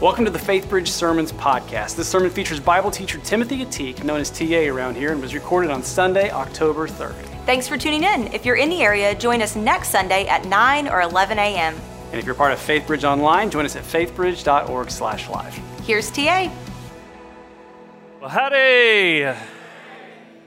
Welcome to the FaithBridge Sermons podcast. This sermon features Bible teacher Timothy Ateek, known as TA around here, and was recorded on Sunday, October 3rd. Thanks for tuning in. If you're in the area, join us next Sunday at 9 or 11 a.m. And if you're part of FaithBridge Online, join us at faithbridge.org/live. Here's TA. Well, howdy.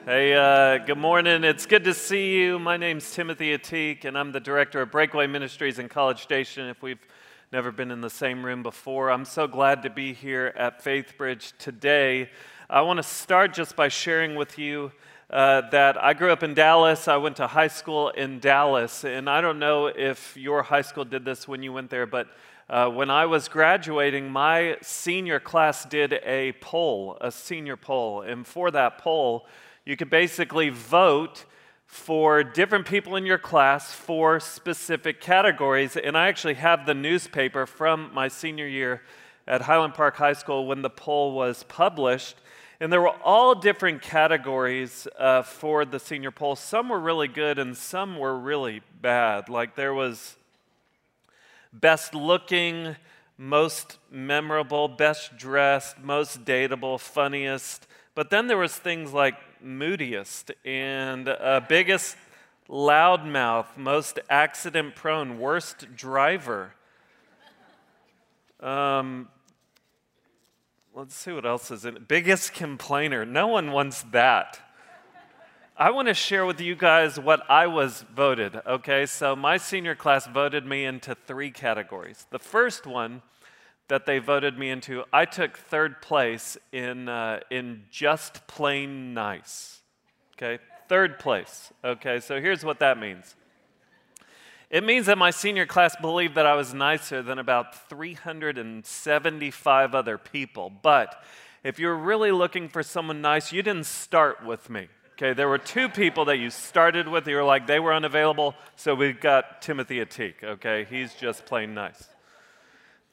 Hey, uh, good morning. It's good to see you. My name's Timothy Ateek, and I'm the director of Breakaway Ministries in College Station. If we've never been in the same room before. I'm so glad to be here at FaithBridge today. I want to start just by sharing with you uh, that I grew up in Dallas. I went to high school in Dallas, and I don't know if your high school did this when you went there, but uh, when I was graduating, my senior class did a poll, a senior poll, and for that poll, you could basically vote for different people in your class for specific categories. And I actually have the newspaper from my senior year at Highland Park High School when the poll was published. And there were all different categories uh, for the senior poll. Some were really good and some were really bad. Like there was best looking, most memorable, best dressed, most dateable, funniest. But then there was things like moodiest and uh, biggest loudmouth, most accident prone, worst driver. Um, let's see what else is in it. Biggest complainer. No one wants that. I want to share with you guys what I was voted, okay? So, my senior class voted me into three categories. The first one that they voted me into, I took third place in, uh, in just plain nice. Okay, third place. Okay, so here's what that means it means that my senior class believed that I was nicer than about 375 other people. But if you're really looking for someone nice, you didn't start with me. Okay, there were two people that you started with. You were like, they were unavailable, so we've got Timothy Ateek. Okay, he's just plain nice.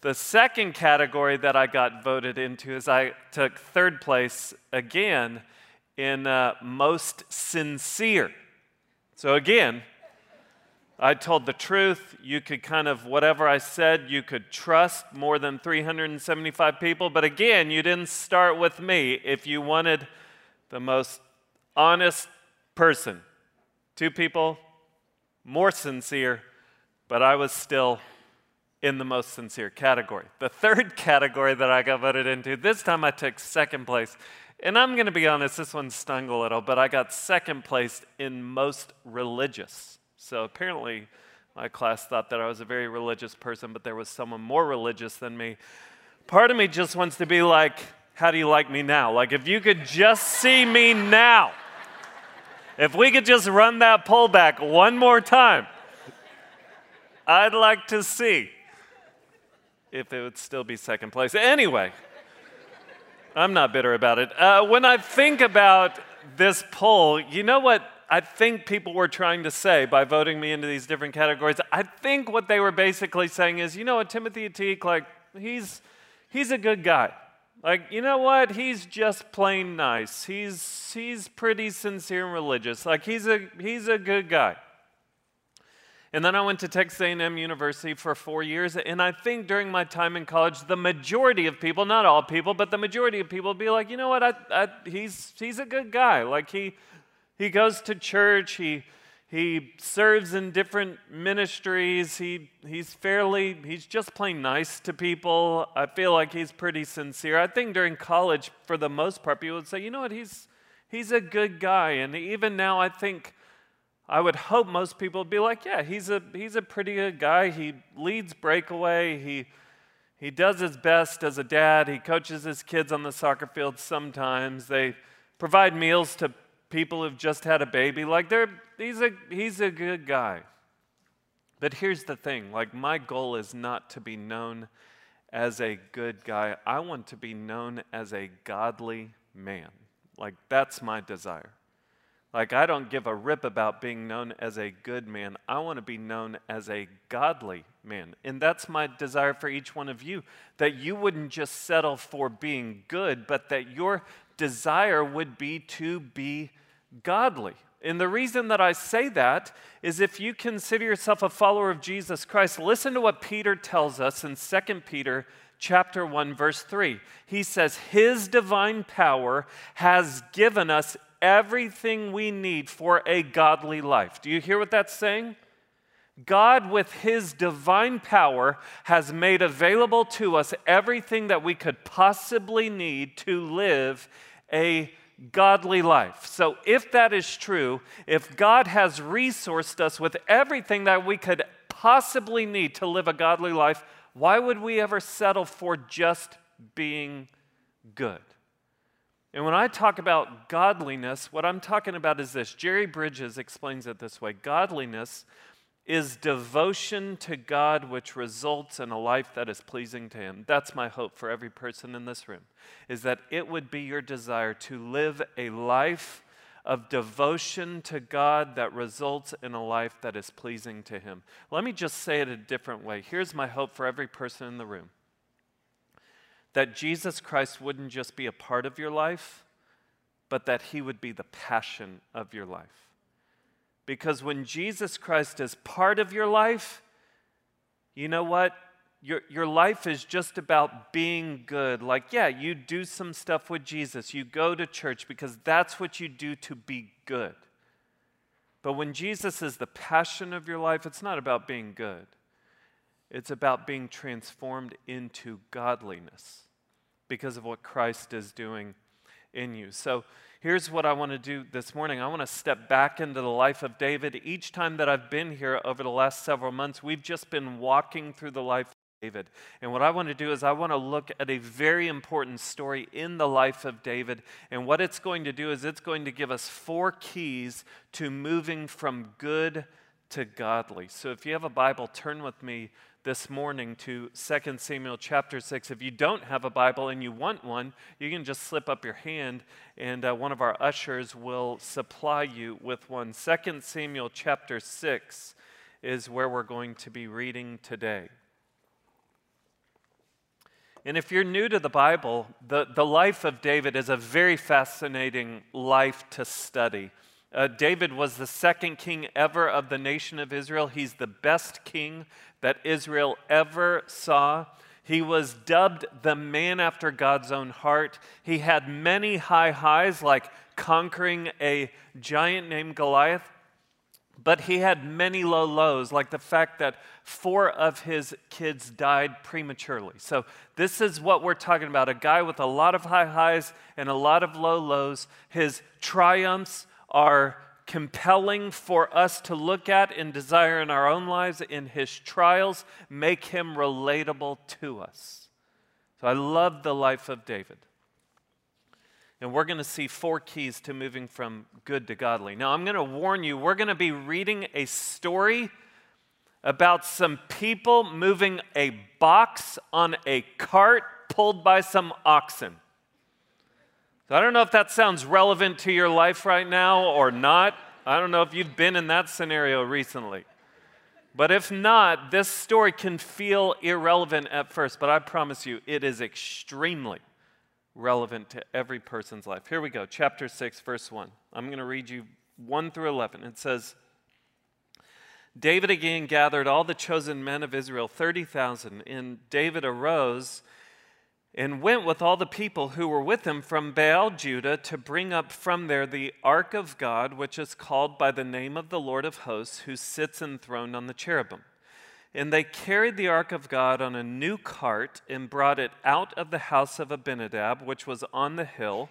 The second category that I got voted into is I took third place again in uh, most sincere. So again, I told the truth. You could kind of, whatever I said, you could trust more than 375 people. But again, you didn't start with me if you wanted the most honest person. Two people, more sincere, but I was still in the most sincere category. The third category that I got voted into, this time I took second place. And I'm going to be honest, this one stung a little, but I got second place in most religious. So apparently, my class thought that I was a very religious person, but there was someone more religious than me. Part of me just wants to be like, how do you like me now? Like, if you could just see me now, if we could just run that pullback one more time, I'd like to see if it would still be second place. Anyway, I'm not bitter about it. Uh, when I think about this poll, you know what I think people were trying to say by voting me into these different categories? I think what they were basically saying is, you know what, Timothy Ateek, like, he's, he's a good guy. Like, you know what? He's just plain nice. He's, he's pretty sincere and religious. Like, he's a, he's a good guy. And then I went to Texas A&M University for four years, and I think during my time in college, the majority of people, not all people, but the majority of people, would be like, you know what, I, I, he's, he's a good guy. Like he, he goes to church, he, he serves in different ministries, he, he's fairly, he's just plain nice to people. I feel like he's pretty sincere. I think during college, for the most part, people would say, you know what, he's, he's a good guy. And even now, I think I would hope most people would be like, yeah, he's a, he's a pretty good guy. He leads breakaway. He, he does his best as a dad. He coaches his kids on the soccer field sometimes. They provide meals to people who've just had a baby. Like, they're, he's, a, he's a good guy. But here's the thing like, my goal is not to be known as a good guy, I want to be known as a godly man. Like, that's my desire. Like, I don't give a rip about being known as a good man. I want to be known as a godly man. And that's my desire for each one of you that you wouldn't just settle for being good, but that your desire would be to be godly. And the reason that I say that is if you consider yourself a follower of Jesus Christ, listen to what Peter tells us in 2 Peter chapter 1 verse 3. He says his divine power has given us everything we need for a godly life. Do you hear what that's saying? God, with His divine power, has made available to us everything that we could possibly need to live a godly life. So, if that is true, if God has resourced us with everything that we could possibly need to live a godly life, why would we ever settle for just being good? And when I talk about godliness, what I'm talking about is this. Jerry Bridges explains it this way Godliness is devotion to God which results in a life that is pleasing to him. That's my hope for every person in this room is that it would be your desire to live a life of devotion to God that results in a life that is pleasing to him. Let me just say it a different way. Here's my hope for every person in the room. That Jesus Christ wouldn't just be a part of your life, but that he would be the passion of your life. Because when Jesus Christ is part of your life, you know what? Your, your life is just about being good. Like, yeah, you do some stuff with Jesus. You go to church because that's what you do to be good. But when Jesus is the passion of your life, it's not about being good, it's about being transformed into godliness because of what Christ is doing in you. So, Here's what I want to do this morning. I want to step back into the life of David. Each time that I've been here over the last several months, we've just been walking through the life of David. And what I want to do is I want to look at a very important story in the life of David. And what it's going to do is it's going to give us four keys to moving from good to godly. So if you have a Bible, turn with me this morning to 2 Samuel chapter 6. If you don't have a Bible and you want one, you can just slip up your hand and uh, one of our ushers will supply you with one. 2 Samuel chapter 6 is where we're going to be reading today. And if you're new to the Bible, the, the life of David is a very fascinating life to study. Uh, David was the second king ever of the nation of Israel. He's the best king that Israel ever saw. He was dubbed the man after God's own heart. He had many high highs, like conquering a giant named Goliath, but he had many low lows, like the fact that four of his kids died prematurely. So, this is what we're talking about a guy with a lot of high highs and a lot of low lows. His triumphs are compelling for us to look at and desire in our own lives in his trials make him relatable to us. So I love the life of David. And we're going to see four keys to moving from good to godly. Now, I'm going to warn you, we're going to be reading a story about some people moving a box on a cart pulled by some oxen. So I don't know if that sounds relevant to your life right now or not. I don't know if you've been in that scenario recently. But if not, this story can feel irrelevant at first, but I promise you, it is extremely relevant to every person's life. Here we go, chapter 6, verse 1. I'm going to read you 1 through 11. It says, David again gathered all the chosen men of Israel, 30,000, and David arose and went with all the people who were with him from Baal Judah to bring up from there the ark of God, which is called by the name of the Lord of hosts, who sits enthroned on the cherubim. And they carried the ark of God on a new cart and brought it out of the house of Abinadab, which was on the hill.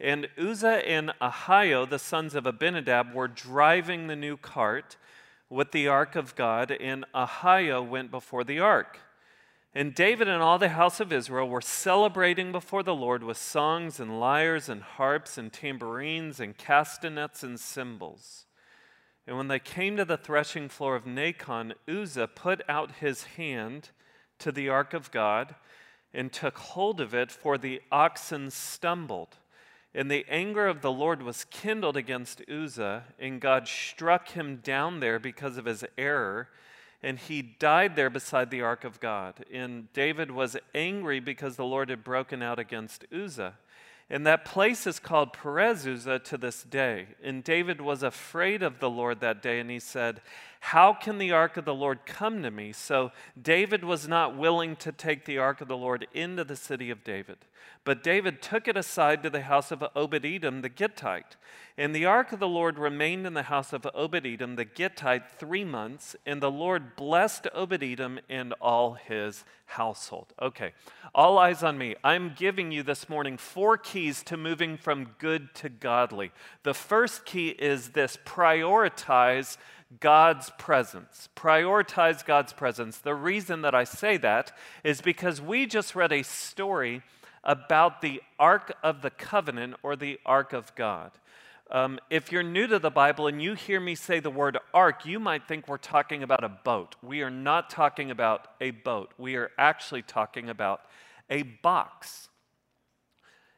And Uzzah and Ahio, the sons of Abinadab, were driving the new cart with the ark of God, and Ahio went before the ark. And David and all the house of Israel were celebrating before the Lord with songs and lyres and harps and tambourines and castanets and cymbals. And when they came to the threshing floor of Nacon, Uzzah put out his hand to the ark of God and took hold of it, for the oxen stumbled. And the anger of the Lord was kindled against Uzzah, and God struck him down there because of his error and he died there beside the ark of God. And David was angry because the Lord had broken out against Uzzah. And that place is called Perez Uzzah to this day. And David was afraid of the Lord that day, and he said, How can the ark of the Lord come to me? So David was not willing to take the ark of the Lord into the city of David. But David took it aside to the house of Obed Edom the Gittite. And the ark of the Lord remained in the house of Obed Edom the Gittite three months, and the Lord blessed Obed Edom and all his household. Okay, all eyes on me. I'm giving you this morning four keys to moving from good to godly. The first key is this prioritize God's presence. Prioritize God's presence. The reason that I say that is because we just read a story about the Ark of the Covenant or the Ark of God. Um, if you're new to the Bible and you hear me say the word ark, you might think we're talking about a boat. We are not talking about a boat. We are actually talking about a box.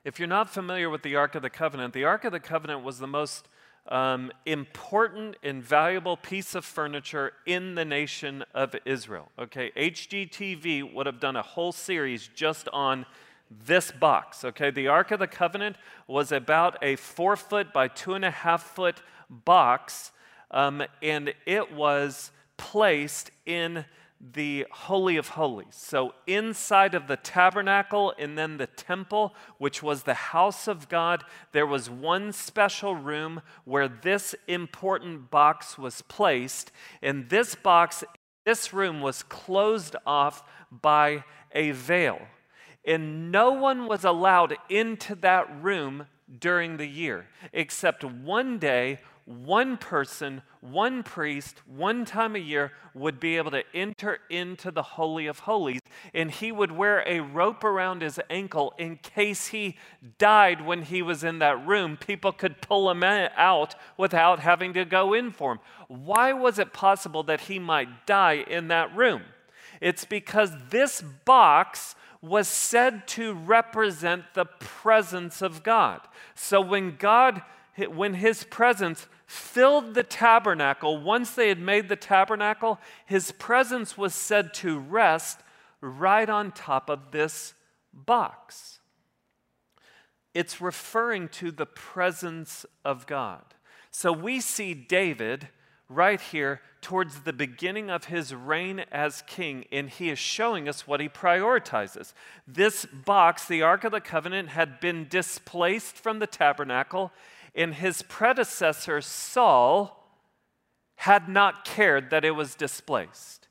If you're not familiar with the Ark of the Covenant, the Ark of the Covenant was the most um, important and valuable piece of furniture in the nation of Israel. Okay, HGTV would have done a whole series just on this box. Okay, the Ark of the Covenant was about a four foot by two and a half foot box, um, and it was placed in the Holy of Holies. So, inside of the tabernacle and then the temple, which was the house of God, there was one special room where this important box was placed. And this box, this room was closed off by a veil and no one was allowed into that room during the year, except one day, one person, one priest, one time a year would be able to enter into the Holy of Holies, and he would wear a rope around his ankle in case he died when he was in that room. People could pull him out without having to go in for him. Why was it possible that he might die in that room? It's because this box was said to represent the presence of God. So when God, when his presence filled the tabernacle, once they had made the tabernacle, his presence was said to rest right on top of this box. It's referring to the presence of God. So we see David right here towards the beginning of his reign as king, and he is showing us what he prioritizes. This box, the Ark of the Covenant, had been displaced from the tabernacle, and his predecessor, Saul, had not cared that it was displaced.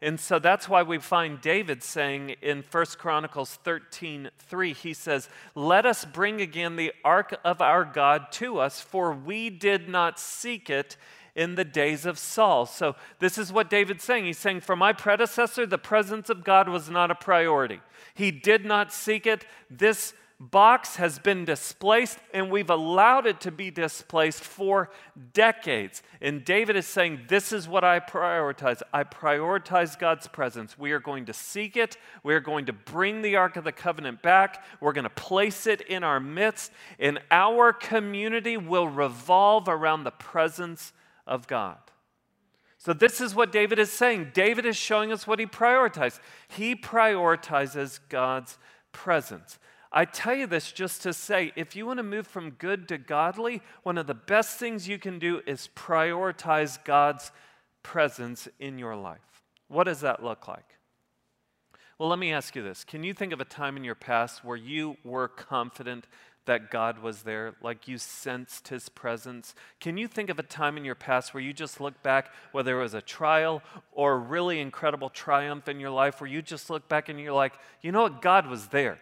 And so that's why we find David saying in 1 Chronicles 13 3, he says, Let us bring again the ark of our God to us, for we did not seek it in the days of Saul. So, this is what David's saying. He's saying, For my predecessor, the presence of God was not a priority. He did not seek it. This box has been displaced, and we've allowed it to be displaced for decades. And David is saying, This is what I prioritize. I prioritize God's presence. We are going to seek it. We are going to bring the Ark of the Covenant back. We're going to place it in our midst, and our community will revolve around the presence of God. So, this is what David is saying. David is showing us what he prioritizes. He prioritizes God's presence. I tell you this just to say if you want to move from good to godly, one of the best things you can do is prioritize God's presence in your life. What does that look like? Well, let me ask you this. Can you think of a time in your past where you were confident that God was there, like you sensed his presence? Can you think of a time in your past where you just look back, whether it was a trial or a really incredible triumph in your life, where you just look back and you're like, you know what? God was there.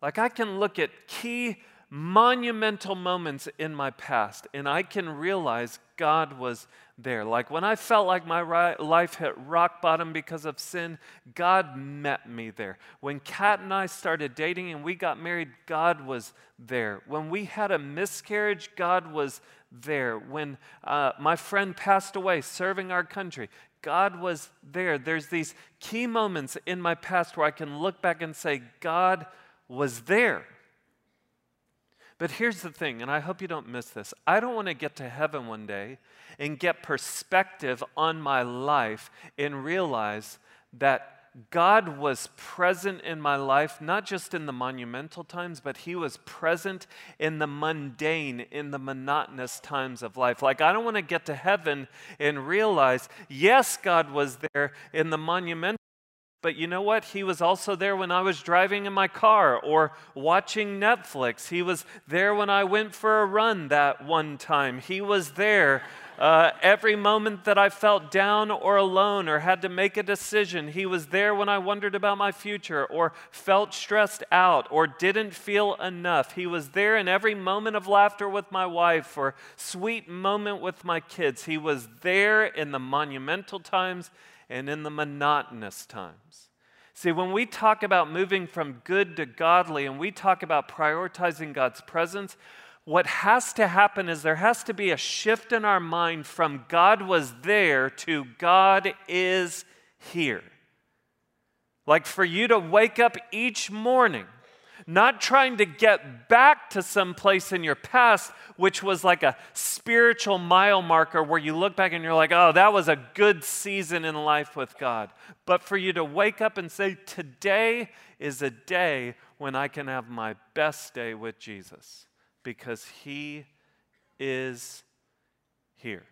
Like I can look at key monumental moments in my past and I can realize God was there. Like when I felt like my life hit rock bottom because of sin, God met me there. When Kat and I started dating and we got married, God was there. When we had a miscarriage, God was there. When uh, my friend passed away serving our country, God was there. There's these key moments in my past where I can look back and say, God was there. But here's the thing, and I hope you don't miss this. I don't want to get to heaven one day and get perspective on my life and realize that God was present in my life, not just in the monumental times, but He was present in the mundane, in the monotonous times of life. Like, I don't want to get to heaven and realize, yes, God was there in the monumental. But you know what? He was also there when I was driving in my car or watching Netflix. He was there when I went for a run that one time. He was there uh, every moment that I felt down or alone or had to make a decision, He was there when I wondered about my future or felt stressed out or didn't feel enough. He was there in every moment of laughter with my wife or sweet moment with my kids. He was there in the monumental times and in the monotonous times. See, when we talk about moving from good to godly and we talk about prioritizing God's presence, what has to happen is there has to be a shift in our mind from God was there to God is here. Like for you to wake up each morning, not trying to get back to some place in your past, which was like a spiritual mile marker where you look back and you're like, oh, that was a good season in life with God. But for you to wake up and say, today is a day when I can have my best day with Jesus because He is here.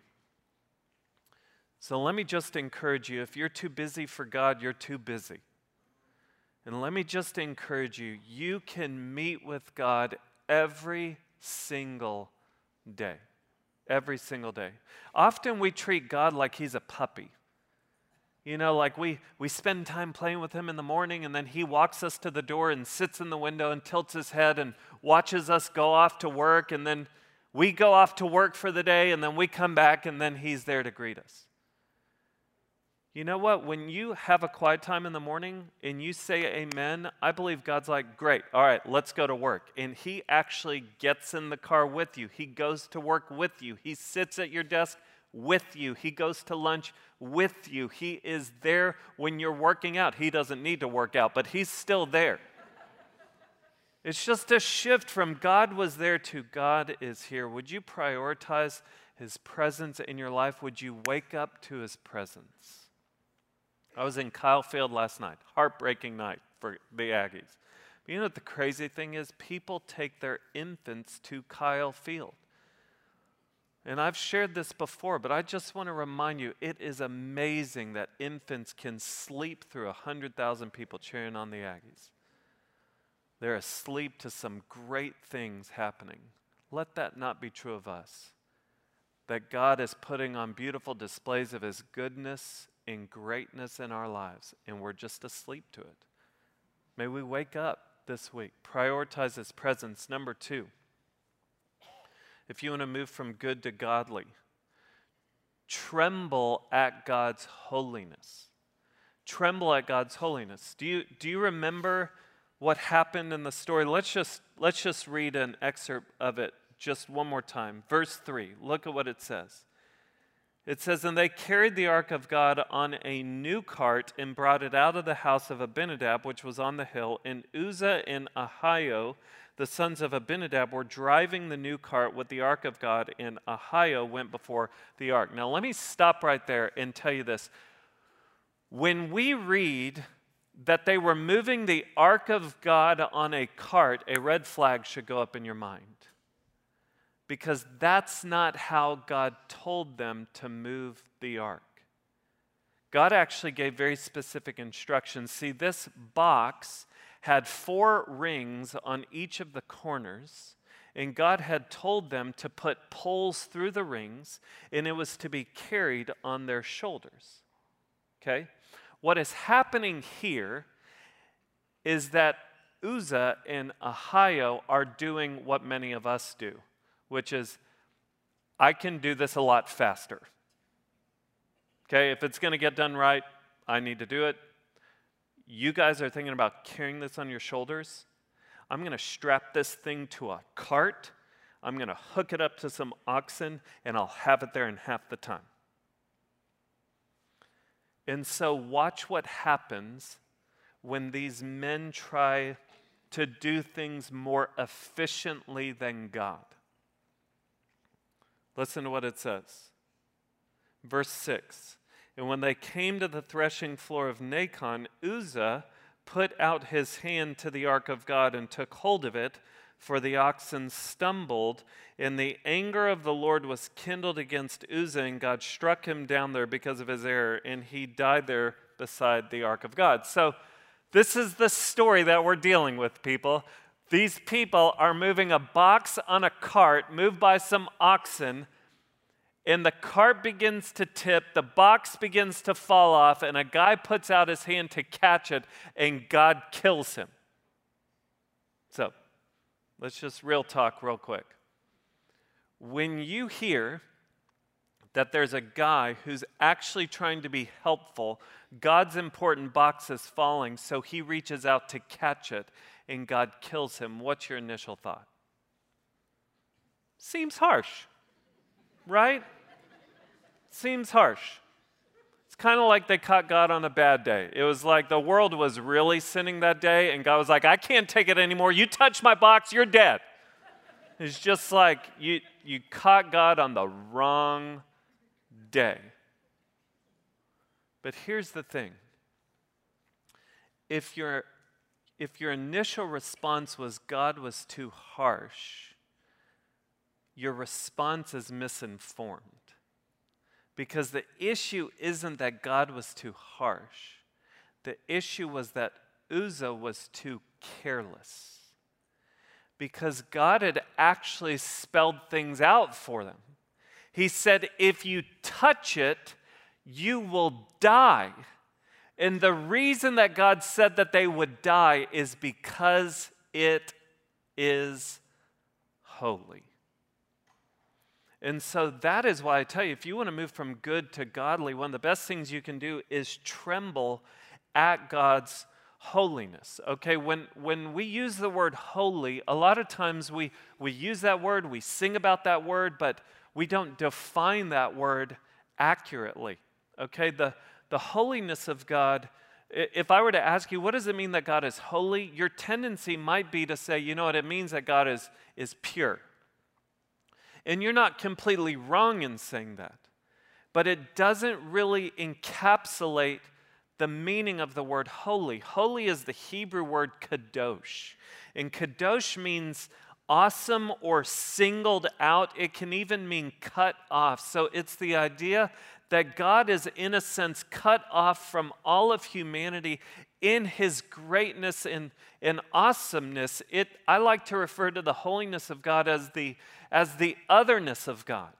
So let me just encourage you if you're too busy for God, you're too busy. And let me just encourage you you can meet with God every single day. Every single day. Often we treat God like He's a puppy. You know, like we, we spend time playing with him in the morning, and then he walks us to the door and sits in the window and tilts his head and watches us go off to work, and then we go off to work for the day, and then we come back, and then he's there to greet us. You know what? When you have a quiet time in the morning and you say amen, I believe God's like, great, all right, let's go to work. And He actually gets in the car with you. He goes to work with you. He sits at your desk with you. He goes to lunch with you. He is there when you're working out. He doesn't need to work out, but He's still there. it's just a shift from God was there to God is here. Would you prioritize His presence in your life? Would you wake up to His presence? I was in Kyle Field last night, heartbreaking night for the Aggies. But you know what the crazy thing is? People take their infants to Kyle Field. And I've shared this before, but I just want to remind you it is amazing that infants can sleep through 100,000 people cheering on the Aggies. They're asleep to some great things happening. Let that not be true of us. That God is putting on beautiful displays of His goodness and greatness in our lives, and we're just asleep to it. May we wake up this week, prioritize His presence. Number two, if you want to move from good to godly, tremble at God's holiness. Tremble at God's holiness. Do you, do you remember what happened in the story? Let's just, let's just read an excerpt of it just one more time. Verse 3, look at what it says. It says, And they carried the ark of God on a new cart and brought it out of the house of Abinadab, which was on the hill. And Uzzah and Ahio, the sons of Abinadab were driving the new cart with the ark of God, and Ahio went before the ark. Now, let me stop right there and tell you this. When we read that they were moving the ark of God on a cart, a red flag should go up in your mind. Because that's not how God told them to move the ark. God actually gave very specific instructions. See, this box had four rings on each of the corners, and God had told them to put poles through the rings, and it was to be carried on their shoulders. Okay? What is happening here is that Uzzah and Ahio are doing what many of us do, which is, I can do this a lot faster. Okay, if it's going to get done right, I need to do it you guys are thinking about carrying this on your shoulders, I'm going to strap this thing to a cart. I'm going to hook it up to some oxen, and I'll have it there in half the time. And so, watch what happens when these men try to do things more efficiently than God. Listen to what it says. Verse 6 And when they came to the threshing floor of Nacon, Uzzah put out his hand to the ark of God and took hold of it, for the oxen stumbled. And the anger of the Lord was kindled against Uzzah, and God struck him down there because of his error, and he died there beside the ark of God. So, this is the story that we're dealing with, people. These people are moving a box on a cart moved by some oxen, and the cart begins to tip, the box begins to fall off, and a guy puts out his hand to catch it, and God kills him. So, let's just real talk real quick. When you hear that there's a guy who's actually trying to be helpful, God's important box is falling, so he reaches out to catch it, and God kills him. What's your initial thought? Seems harsh, right? Seems harsh. It's kind of like they caught God on a bad day. It was like the world was really sinning that day, and God was like, I can't take it anymore. You touch my box, you're dead. It's just like you, you caught God on the wrong day. But here's the thing if your, if your initial response was God was too harsh, your response is misinformed. Because the issue isn't that God was too harsh, the issue was that Uzzah was too careless. Because God had actually spelled things out for them. He said, If you touch it, you will die. And the reason that God said that they would die is because it is holy. And so that is why I tell you if you want to move from good to godly, one of the best things you can do is tremble at God's holiness. Okay, when, when we use the word holy, a lot of times we, we use that word, we sing about that word, but we don't define that word accurately. Okay, the, the holiness of God, if I were to ask you, what does it mean that God is holy? Your tendency might be to say, you know what, it means that God is, is pure. And you're not completely wrong in saying that. But it doesn't really encapsulate the meaning of the word holy. Holy is the Hebrew word kadosh. And kadosh means awesome or singled out. It can even mean cut off. So it's the idea that God is, in a sense, cut off from all of humanity in his greatness and, and awesomeness. It, I like to refer to the holiness of God as the, as the otherness of God.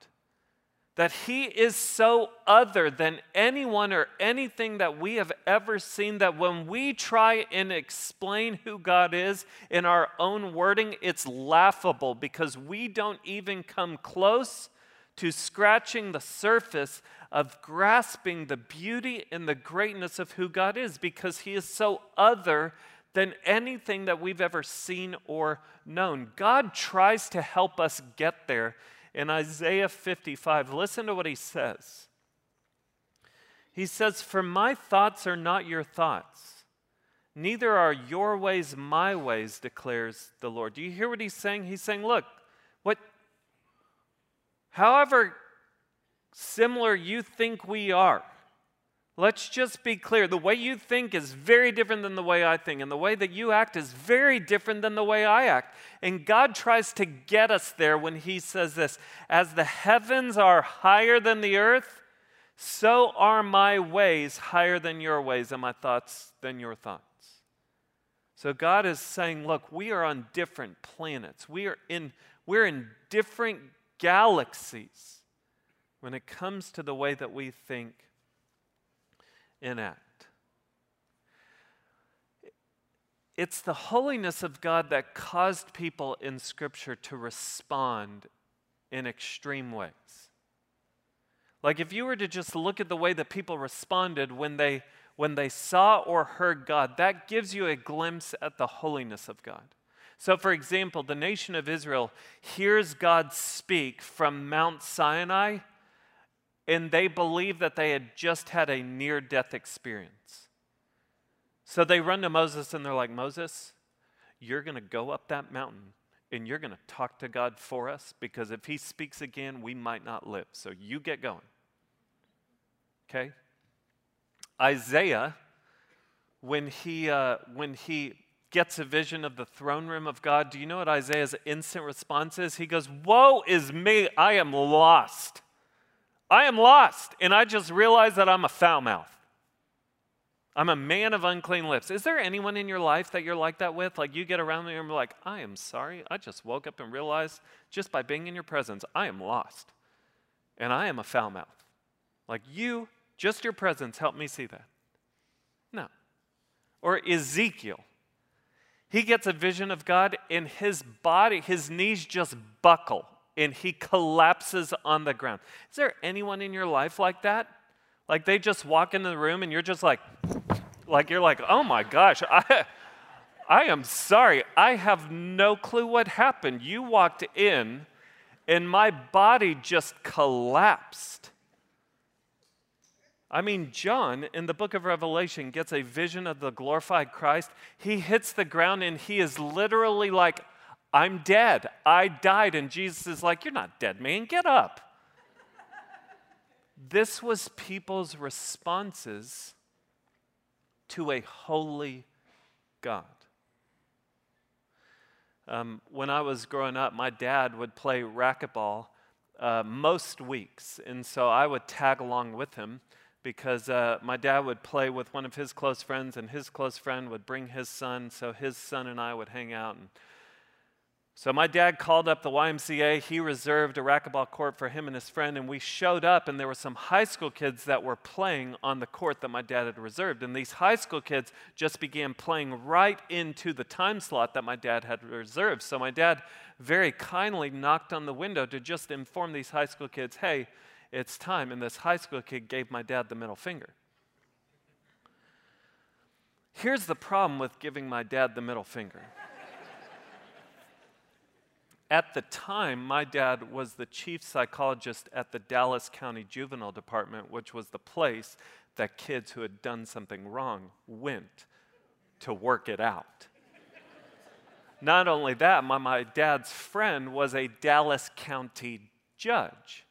That he is so other than anyone or anything that we have ever seen that when we try and explain who God is in our own wording, it's laughable because we don't even come close to scratching the surface of grasping the beauty and the greatness of who God is because He is so other than anything that we've ever seen or known. God tries to help us get there. In Isaiah 55, listen to what He says. He says, For my thoughts are not your thoughts, neither are your ways my ways, declares the Lord. Do you hear what He's saying? He's saying, Look, however similar you think we are. Let's just be clear. The way you think is very different than the way I think, and the way that you act is very different than the way I act. And God tries to get us there when He says this As the heavens are higher than the earth, so are my ways higher than your ways, and my thoughts than your thoughts. So God is saying, Look, we are on different planets, we are in, we're in different galaxies when it comes to the way that we think and act. It's the holiness of God that caused people in Scripture to respond in extreme ways. Like if you were to just look at the way that people responded when they when they saw or heard God, that gives you a glimpse at the holiness of God. So, for example, the nation of Israel hears God speak from Mount Sinai and they believe that they had just had a near death experience. So they run to Moses and they're like, Moses, you're going to go up that mountain and you're going to talk to God for us because if he speaks again, we might not live. So you get going. Okay? Isaiah, when he, uh, when he gets a vision of the throne room of God, do you know what Isaiah's instant response is? He goes, Woe is me, I am lost. I am lost. And I just realized that I'm a foul mouth. I'm a man of unclean lips. Is there anyone in your life that you're like that with? Like you get around and you're like, I am sorry. I just woke up and realized just by being in your presence, I am lost. And I am a foul mouth. Like you, just your presence helped me see that. No. Or Ezekiel. He gets a vision of God and his body, his knees just buckle and he collapses on the ground. Is there anyone in your life like that? Like they just walk into the room and you're just like, like you're like, oh my gosh, I, I am sorry. I have no clue what happened. You walked in and my body just collapsed. I mean, John in the book of Revelation gets a vision of the glorified Christ. He hits the ground and he is literally like, I'm dead. I died. And Jesus is like, You're not dead, man. Get up. this was people's responses to a holy God. Um, when I was growing up, my dad would play racquetball uh, most weeks, and so I would tag along with him because uh, my dad would play with one of his close friends, and his close friend would bring his son, so his son and I would hang out and so my dad called up the YMCA. He reserved a racquetball court for him and his friend, and we showed up, and there were some high school kids that were playing on the court that my dad had reserved. And these high school kids just began playing right into the time slot that my dad had reserved. So my dad very kindly knocked on the window to just inform these high school kids, hey, it's time. And this high school kid gave my dad the middle finger. Here's the problem with giving my dad the middle finger. At the time, my dad was the chief psychologist at the Dallas County Juvenile Department, which was the place that kids who had done something wrong went to work it out. Not only that, my, my dad's friend was a Dallas County judge.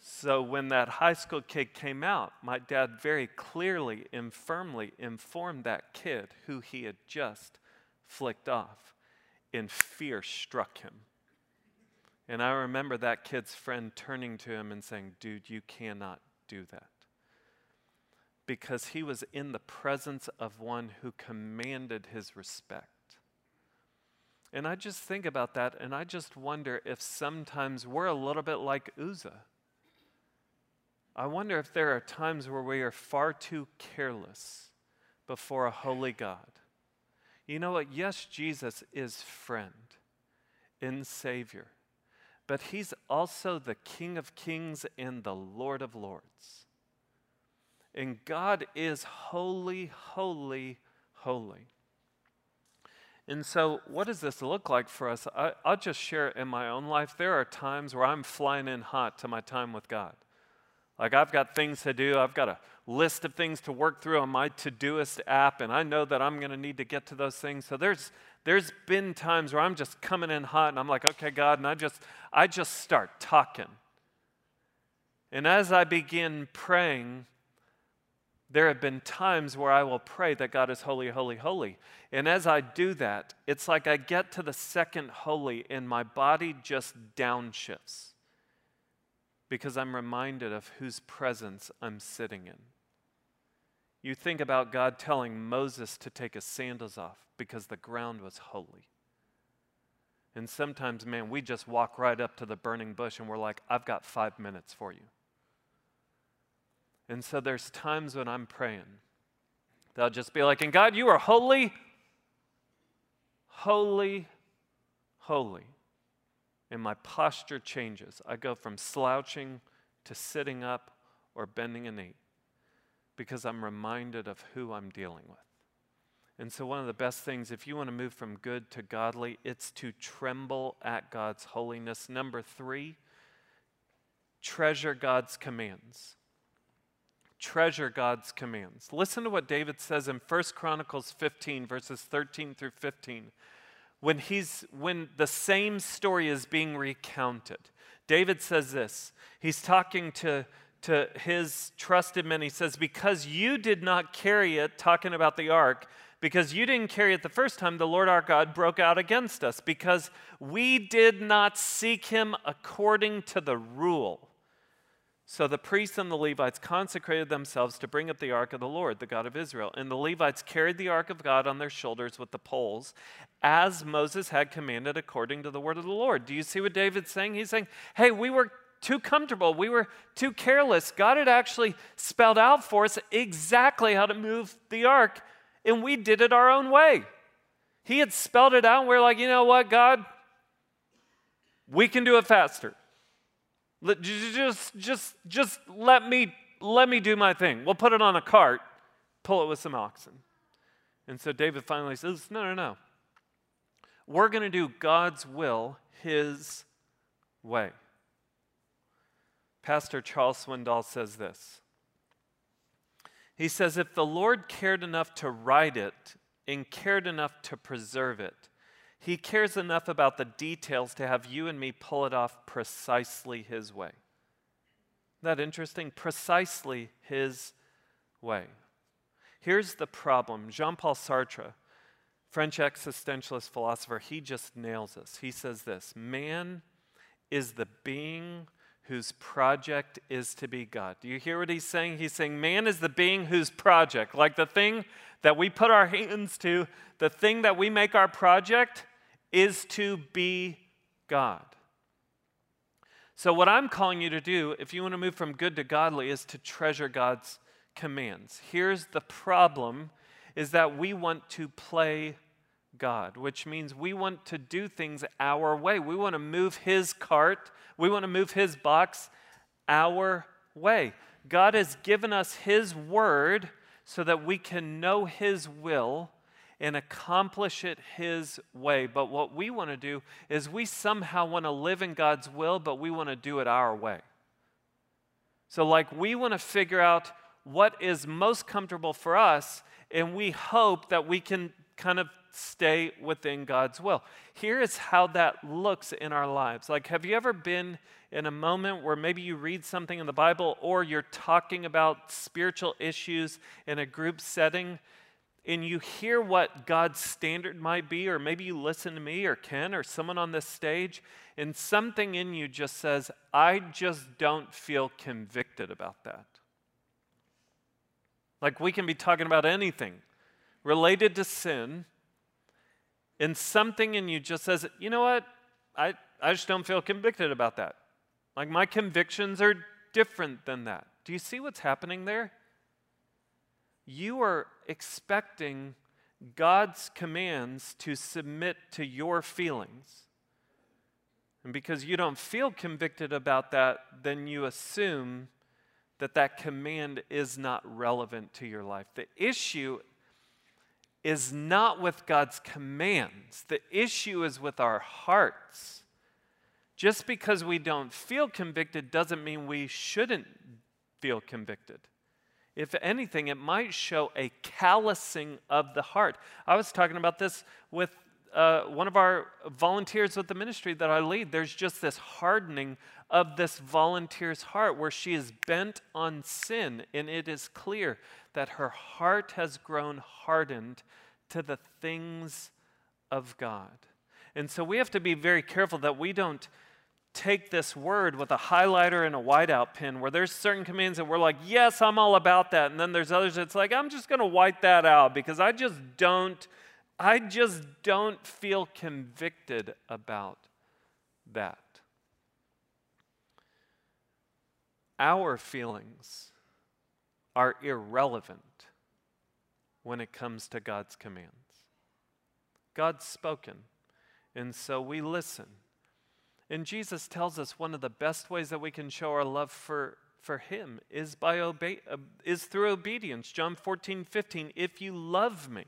So when that high school kid came out, my dad very clearly and firmly informed that kid who he had just flicked off, and fear struck him. And I remember that kid's friend turning to him and saying, Dude, you cannot do that. Because he was in the presence of one who commanded his respect. And I just think about that and I just wonder if sometimes we're a little bit like Uzzah. I wonder if there are times where we are far too careless before a holy God. You know what? Yes, Jesus is friend and Savior but he's also the King of kings and the Lord of lords. And God is holy, holy, holy. And so, what does this look like for us? I, will just share it in my own life. There are times where I'm flying in hot to my time with God. Like, I've got things to do, I've got a list of things to work through on my Todoist app, and I know that I'm going to need to get to those things. So, there's, there's been times where I'm just coming in hot and I'm like, okay, God, and I just, I just start talking. And as I begin praying, there have been times where I will pray that God is holy, holy, holy. And as I do that, it's like I get to the second holy and my body just downshifts because I'm reminded of whose presence I'm sitting in. You think about God telling Moses to take his sandals off because the ground was holy. And sometimes, man, we just walk right up to the burning bush and we're like, I've got five minutes for you. And so there's times when I'm praying, they'll just be like, and God, you are holy, holy, holy. And my posture changes. I go from slouching to sitting up or bending a knee because I'm reminded of who I'm dealing with. And so, one of the best things, if you want to move from good to godly, it's to tremble at God's holiness. Number three, treasure God's commands. Treasure God's commands. Listen to what David says in 1 Chronicles 15, verses 13 through 15. When, he's, when the same story is being recounted, David says this. He's talking to to his trusted men, he says, Because you did not carry it, talking about the ark, because you didn't carry it the first time, the Lord our God broke out against us, because we did not seek him according to the rule. So the priests and the Levites consecrated themselves to bring up the ark of the Lord, the God of Israel. And the Levites carried the ark of God on their shoulders with the poles, as Moses had commanded according to the word of the Lord. Do you see what David's saying? He's saying, hey, we were too comfortable. We were too careless. God had actually spelled out for us exactly how to move the ark, and we did it our own way. He had spelled it out, and we're like, you know what, God? We can do it faster. Just, just, just let me, let me do my thing. We'll put it on a cart, pull it with some oxen. And so David finally says, no, no, no. We're going to do God's will his way. Pastor Charles Swindoll says this. He says, If the Lord cared enough to write it and cared enough to preserve it, he cares enough about the details to have you and me pull it off precisely his way. Isn't that interesting? Precisely his way. Here's the problem Jean Paul Sartre, French existentialist philosopher, he just nails us. He says this Man is the being whose project is to be God. Do you hear what he's saying? He's saying man is the being whose project, like the thing that we put our hands to, the thing that we make our project, is to be God. So, what I'm calling you to do, if you want to move from good to godly, is to treasure God's commands. Here's the problem is that we want to play God, which means we want to do things our way. We want to move His cart, we want to move His box our way. God has given us His word so that we can know His will and accomplish it His way. But what we want to do is we somehow want to live in God's will, but we want to do it our way. So, like, we want to figure out what is most comfortable for us, and we hope that we can kind of stay within God's will. Here is how that looks in our lives. Like, have you ever been in a moment where maybe you read something in the Bible or you're talking about spiritual issues in a group setting and you hear what God's standard might be, or maybe you listen to me or Ken or someone on this stage, and something in you just says, I just don't feel convicted about that. Like we can be talking about anything related to sin, and something in you just says, you know what? I, I just don't feel convicted about that. Like my convictions are different than that. Do you see what's happening there? You are expecting God's commands to submit to your feelings. And because you don't feel convicted about that, then you assume that that command is not relevant to your life. The issue is not with God's commands, the issue is with our hearts. Just because we don't feel convicted doesn't mean we shouldn't feel convicted. If anything, it might show a callousing of the heart. I was talking about this with uh, one of our volunteers with the ministry that I lead. There's just this hardening of this volunteer's heart where she is bent on sin, and it is clear that her heart has grown hardened to the things of God. And so we have to be very careful that we don't take this word with a highlighter and a whiteout pen where there's certain commands that we're like, yes, I'm all about that. And then there's others that's like, I'm just going to white that out because I just don't, I just don't feel convicted about that. Our feelings are irrelevant when it comes to God's commands. God's spoken, and so we listen. And Jesus tells us one of the best ways that we can show our love for, for Him is, by obe- uh, is through obedience. John 14, 15. If you love me,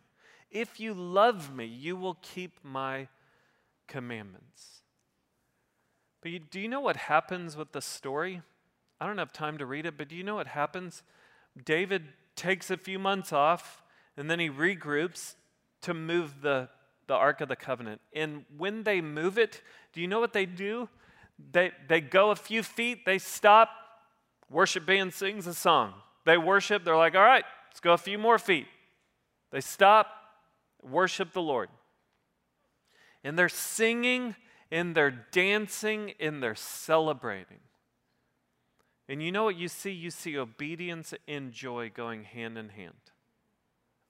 if you love me, you will keep my commandments. But you, do you know what happens with the story? I don't have time to read it, but do you know what happens? David takes a few months off and then he regroups to move the, the Ark of the Covenant. And when they move it, do you know what they do? They, they go a few feet, they stop. Worship band sings a song. They worship, they're like, all right, let's go a few more feet. They stop, worship the Lord. And they're singing and they're dancing and they're celebrating. And you know what you see? You see obedience and joy going hand in hand.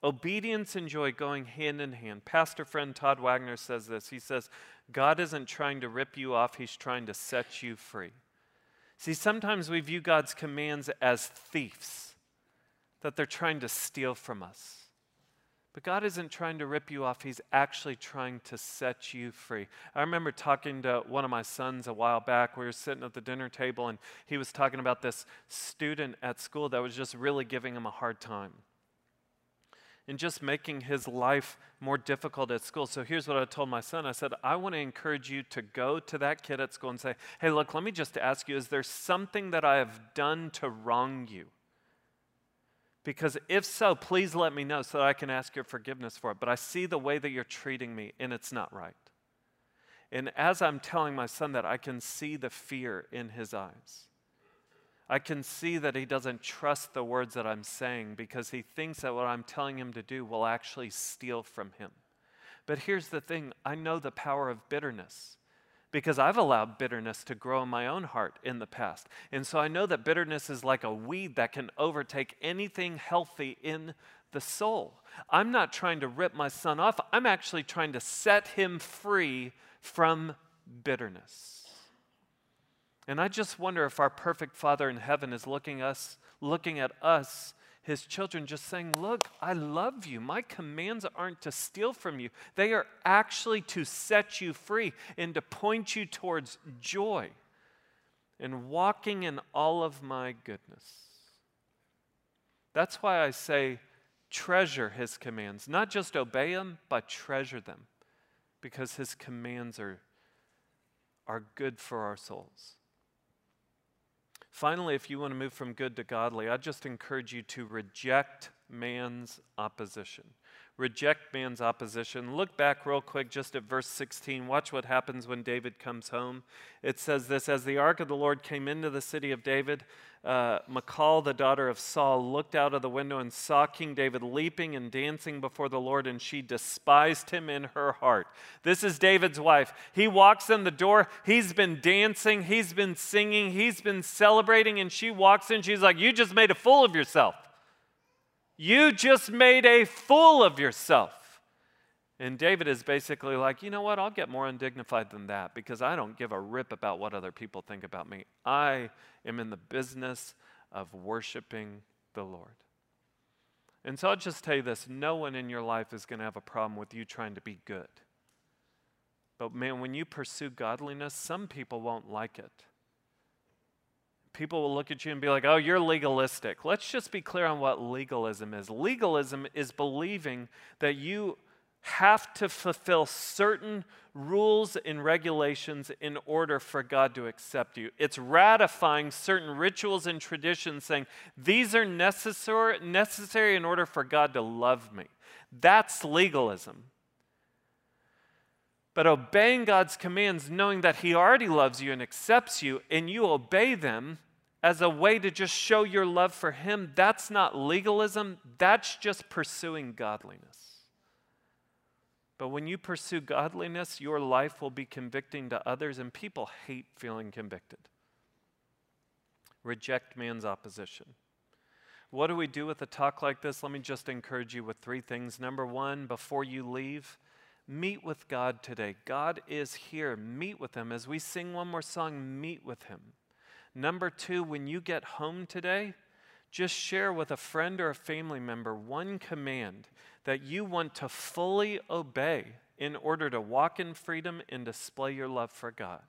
Obedience and joy going hand in hand. Pastor friend Todd Wagner says this. He says, God isn't trying to rip you off, He's trying to set you free. See, sometimes we view God's commands as thieves, that they're trying to steal from us. But God isn't trying to rip you off, He's actually trying to set you free. I remember talking to one of my sons a while back. We were sitting at the dinner table, and he was talking about this student at school that was just really giving him a hard time and just making his life more difficult at school. So here's what I told my son I said, I want to encourage you to go to that kid at school and say, Hey, look, let me just ask you, is there something that I have done to wrong you? Because if so, please let me know so that I can ask your forgiveness for it. But I see the way that you're treating me, and it's not right. And as I'm telling my son that, I can see the fear in his eyes. I can see that he doesn't trust the words that I'm saying because he thinks that what I'm telling him to do will actually steal from him. But here's the thing I know the power of bitterness because I've allowed bitterness to grow in my own heart in the past. And so I know that bitterness is like a weed that can overtake anything healthy in the soul. I'm not trying to rip my son off, I'm actually trying to set him free from bitterness. And I just wonder if our perfect Father in heaven is looking us looking at us his children, just saying, Look, I love you. My commands aren't to steal from you, they are actually to set you free and to point you towards joy and walking in all of my goodness. That's why I say, treasure his commands. Not just obey them, but treasure them because his commands are, are good for our souls. Finally, if you want to move from good to godly, I just encourage you to reject man's opposition. Reject man's opposition. Look back real quick just at verse 16. Watch what happens when David comes home. It says this As the ark of the Lord came into the city of David, uh, Michal, the daughter of Saul, looked out of the window and saw King David leaping and dancing before the Lord, and she despised him in her heart. This is David's wife. He walks in the door. He's been dancing, he's been singing, he's been celebrating, and she walks in. She's like, You just made a fool of yourself. You just made a fool of yourself. And David is basically like, you know what? I'll get more undignified than that because I don't give a rip about what other people think about me. I am in the business of worshiping the Lord. And so I'll just tell you this no one in your life is going to have a problem with you trying to be good. But man, when you pursue godliness, some people won't like it. People will look at you and be like, oh, you're legalistic. Let's just be clear on what legalism is. Legalism is believing that you have to fulfill certain rules and regulations in order for God to accept you. It's ratifying certain rituals and traditions, saying, These are necessary, necessary in order for God to love me. That's legalism. But obeying God's commands, knowing that He already loves you and accepts you, and you obey them as a way to just show your love for Him, that's not legalism, that's just pursuing godliness. But when you pursue godliness, your life will be convicting to others, and people hate feeling convicted. Reject man's opposition. What do we do with a talk like this? Let me just encourage you with three things. Number one, before you leave, meet with God today. God is here. Meet with Him. As we sing one more song, meet with Him. Number two, when you get home today, just share with a friend or a family member one command that you want to fully obey in order to walk in freedom and display your love for God.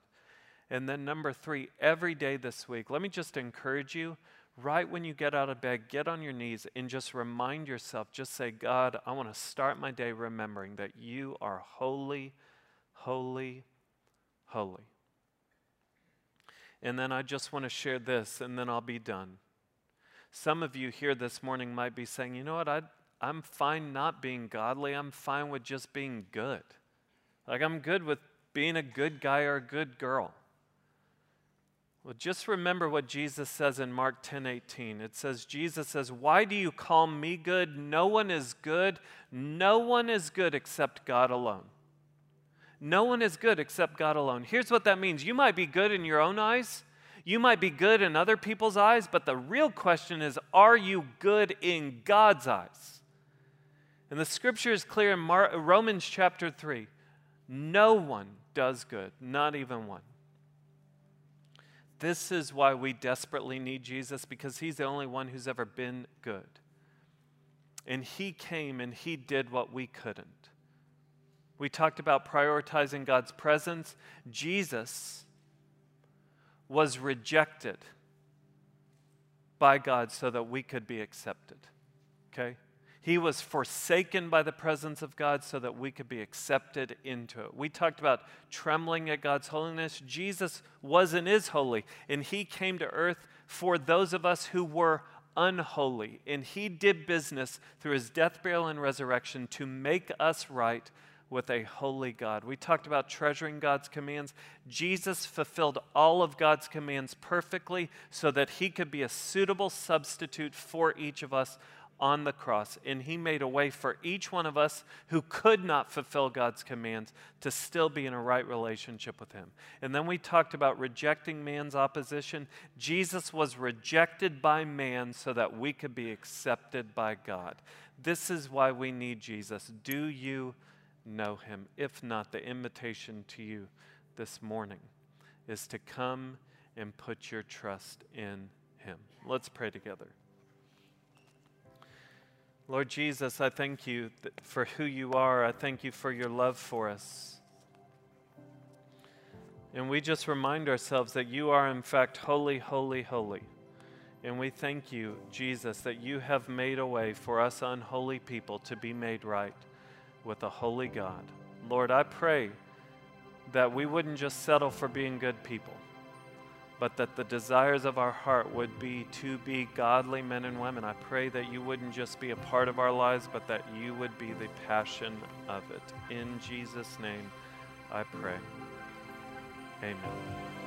And then, number three, every day this week, let me just encourage you right when you get out of bed, get on your knees and just remind yourself, just say, God, I want to start my day remembering that you are holy, holy, holy. And then I just want to share this, and then I'll be done. Some of you here this morning might be saying, you know what, I'd, I'm fine not being godly. I'm fine with just being good. Like, I'm good with being a good guy or a good girl. Well, just remember what Jesus says in Mark 10 18. It says, Jesus says, Why do you call me good? No one is good. No one is good except God alone. No one is good except God alone. Here's what that means you might be good in your own eyes, you might be good in other people's eyes, but the real question is, are you good in God's eyes? And the scripture is clear in Mar- Romans chapter 3 no one does good, not even one. This is why we desperately need Jesus because he's the only one who's ever been good. And he came and he did what we couldn't. We talked about prioritizing God's presence. Jesus was rejected by God so that we could be accepted. Okay? He was forsaken by the presence of God so that we could be accepted into it. We talked about trembling at God's holiness. Jesus was and is holy, and He came to earth for those of us who were unholy. And He did business through His death, burial, and resurrection to make us right with a holy God. We talked about treasuring God's commands. Jesus fulfilled all of God's commands perfectly so that he could be a suitable substitute for each of us on the cross, and He made a way for each one of us who could not fulfill God's commands to still be in a right relationship with Him. And then we talked about rejecting man's opposition. Jesus was rejected by man so that we could be accepted by God. This is why we need Jesus. Do you know Him? If not, the invitation to you this morning is to come and put your trust in Him. Let's pray together. Lord Jesus, I thank you for who you are. I thank you for your love for us. And we just remind ourselves that you are, in fact, holy, holy, holy. And we thank you, Jesus, that you have made a way for us unholy people to be made right with a holy God. Lord, I pray that we wouldn't just settle for being good people but that the desires of our heart would be to be godly men and women. I pray that you wouldn't just be a part of our lives, but that you would be the passion of it. In Jesus' name, I pray. Amen.